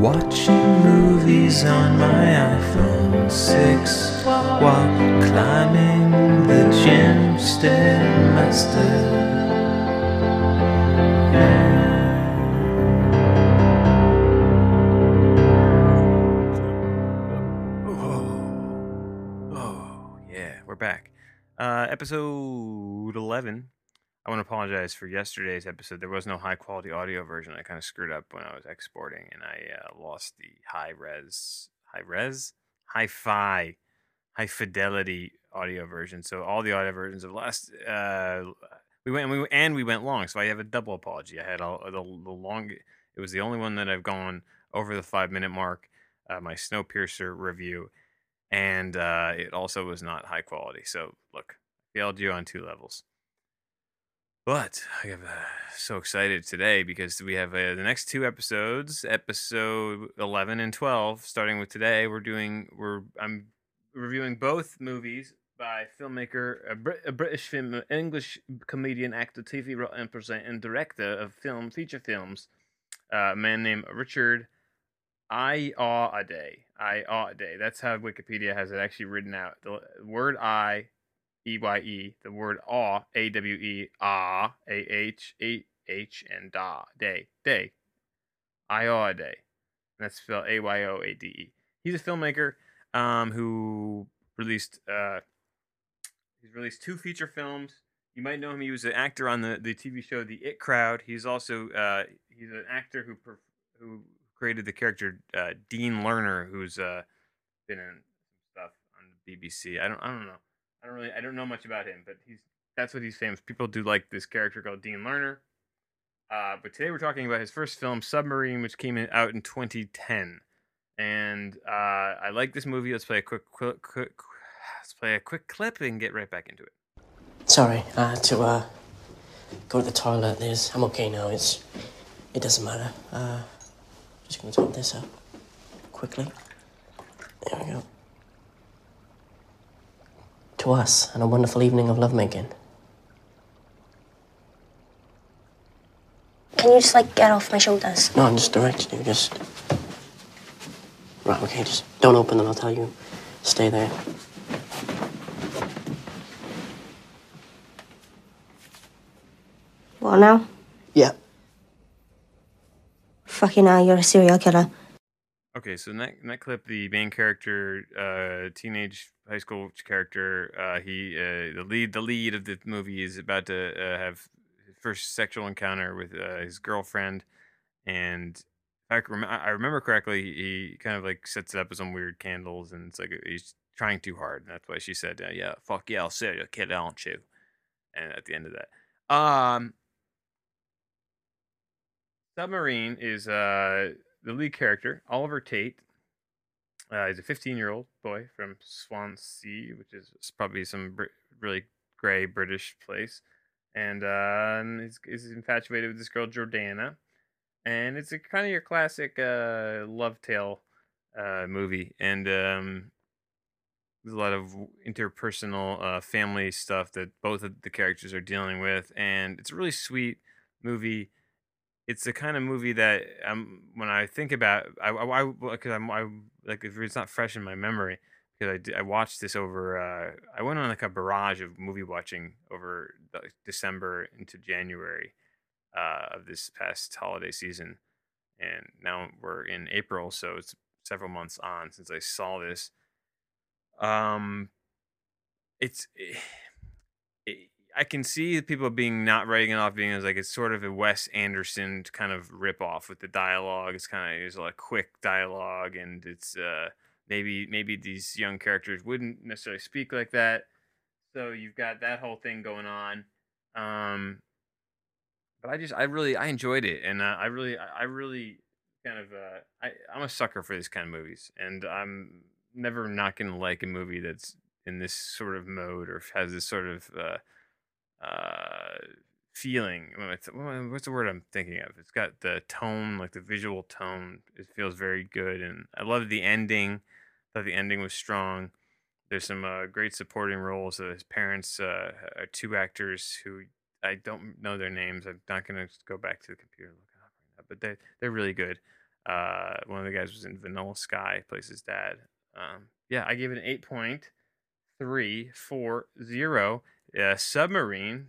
Watching movies on my iPhone 6 while climbing the gym stairmaster. Oh, oh, yeah, we're back. Uh, episode 11. I want to apologize for yesterday's episode. There was no high quality audio version. I kind of screwed up when I was exporting and I uh, lost the high res, high res, high fi, high fidelity audio version. So all the audio versions of last, uh, we went and we, and we went long. So I have a double apology. I had all the, the long, it was the only one that I've gone over the five minute mark, uh, my Snowpiercer review and uh, it also was not high quality. So look, failed you on two levels. But I am uh, so excited today because we have uh, the next two episodes, episode eleven and twelve. Starting with today, we're doing we're I'm reviewing both movies by filmmaker, a, Brit- a British film, English comedian, actor, TV and present and director of film feature films, uh, a man named Richard I awe a day. I awe a day. That's how Wikipedia has it actually written out. The word I, E Y E, the word awe, A W E, ah, A H A H, and da, day, day. I awe a day. And that's spelled A Y O A D E. He's a filmmaker um, who released uh, he's released two feature films. You might know him. He was an actor on the, the TV show The It Crowd. He's also uh, he's an actor who who created the character uh, Dean Learner, who's uh, been in some stuff on the BBC. I don't, I don't know. I don't really, I don't know much about him, but he's that's what he's famous. People do like this character called Dean Learner. Uh, but today we're talking about his first film, Submarine, which came out in 2010. And uh, I like this movie. Let's play a quick, quick, quick, let's play a quick clip and get right back into it. Sorry, I had to uh, go to the toilet. There's, I'm okay now. It's, it doesn't matter. Uh, just gonna top this up quickly. There we go. To us, and a wonderful evening of lovemaking. Can you just like get off my shoulders? No, I'm just directing you. Just. Right, okay, just don't open them. I'll tell you. Stay there. What now? Yeah. Fucking hell, you're a serial killer. Okay, so in that, in that clip, the main character, uh, teenage high school character, uh, he uh, the lead the lead of the movie is about to uh, have his first sexual encounter with uh, his girlfriend, and I, rem- I remember correctly, he kind of like sets it up with some weird candles, and it's like he's trying too hard, and that's why she said, uh, "Yeah, fuck yeah, I'll serial killer, aren't you?" And at the end of that, um, Submarine is uh, the lead character, Oliver Tate. Uh, he's a 15 year old boy from Swansea, which is probably some Br- really gray British place. And, uh, and he's, he's infatuated with this girl, Jordana. And it's a kind of your classic uh, love tale uh, movie. And um, there's a lot of interpersonal uh, family stuff that both of the characters are dealing with. And it's a really sweet movie it's the kind of movie that um when I think about I I because I'm I like if it's not fresh in my memory because I I watched this over uh I went on like a barrage of movie watching over the December into January uh of this past holiday season and now we're in April so it's several months on since I saw this. Um it's it, I can see people being not writing it off being as like it's sort of a Wes Anderson kind of rip off with the dialogue. It's kind of there's a lot of quick dialogue and it's uh maybe maybe these young characters wouldn't necessarily speak like that. So you've got that whole thing going on. Um but I just I really I enjoyed it and uh, I really I really kind of uh I I'm a sucker for these kind of movies and I'm never not to like a movie that's in this sort of mode or has this sort of uh feeling I what's the word i'm thinking of it's got the tone like the visual tone it feels very good and i love the ending thought the ending was strong there's some uh, great supporting roles uh, his parents uh, are two actors who i don't know their names i'm not to go back to the computer and look it up right now but they, they're really good Uh, one of the guys was in Vanilla Sky, plays his dad. Um, yeah, I gave it an eight point three four zero. Uh, Submarine.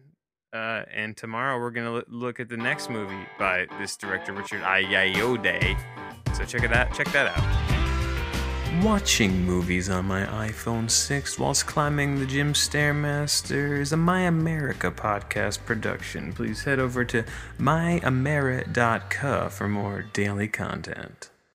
Uh, and tomorrow we're gonna look at the next movie by this director Richard Ayoade. So check it out. Check that out. Watching movies on my iPhone 6 whilst climbing the gym Stairmaster is a My America podcast production. Please head over to myameri.ca for more daily content.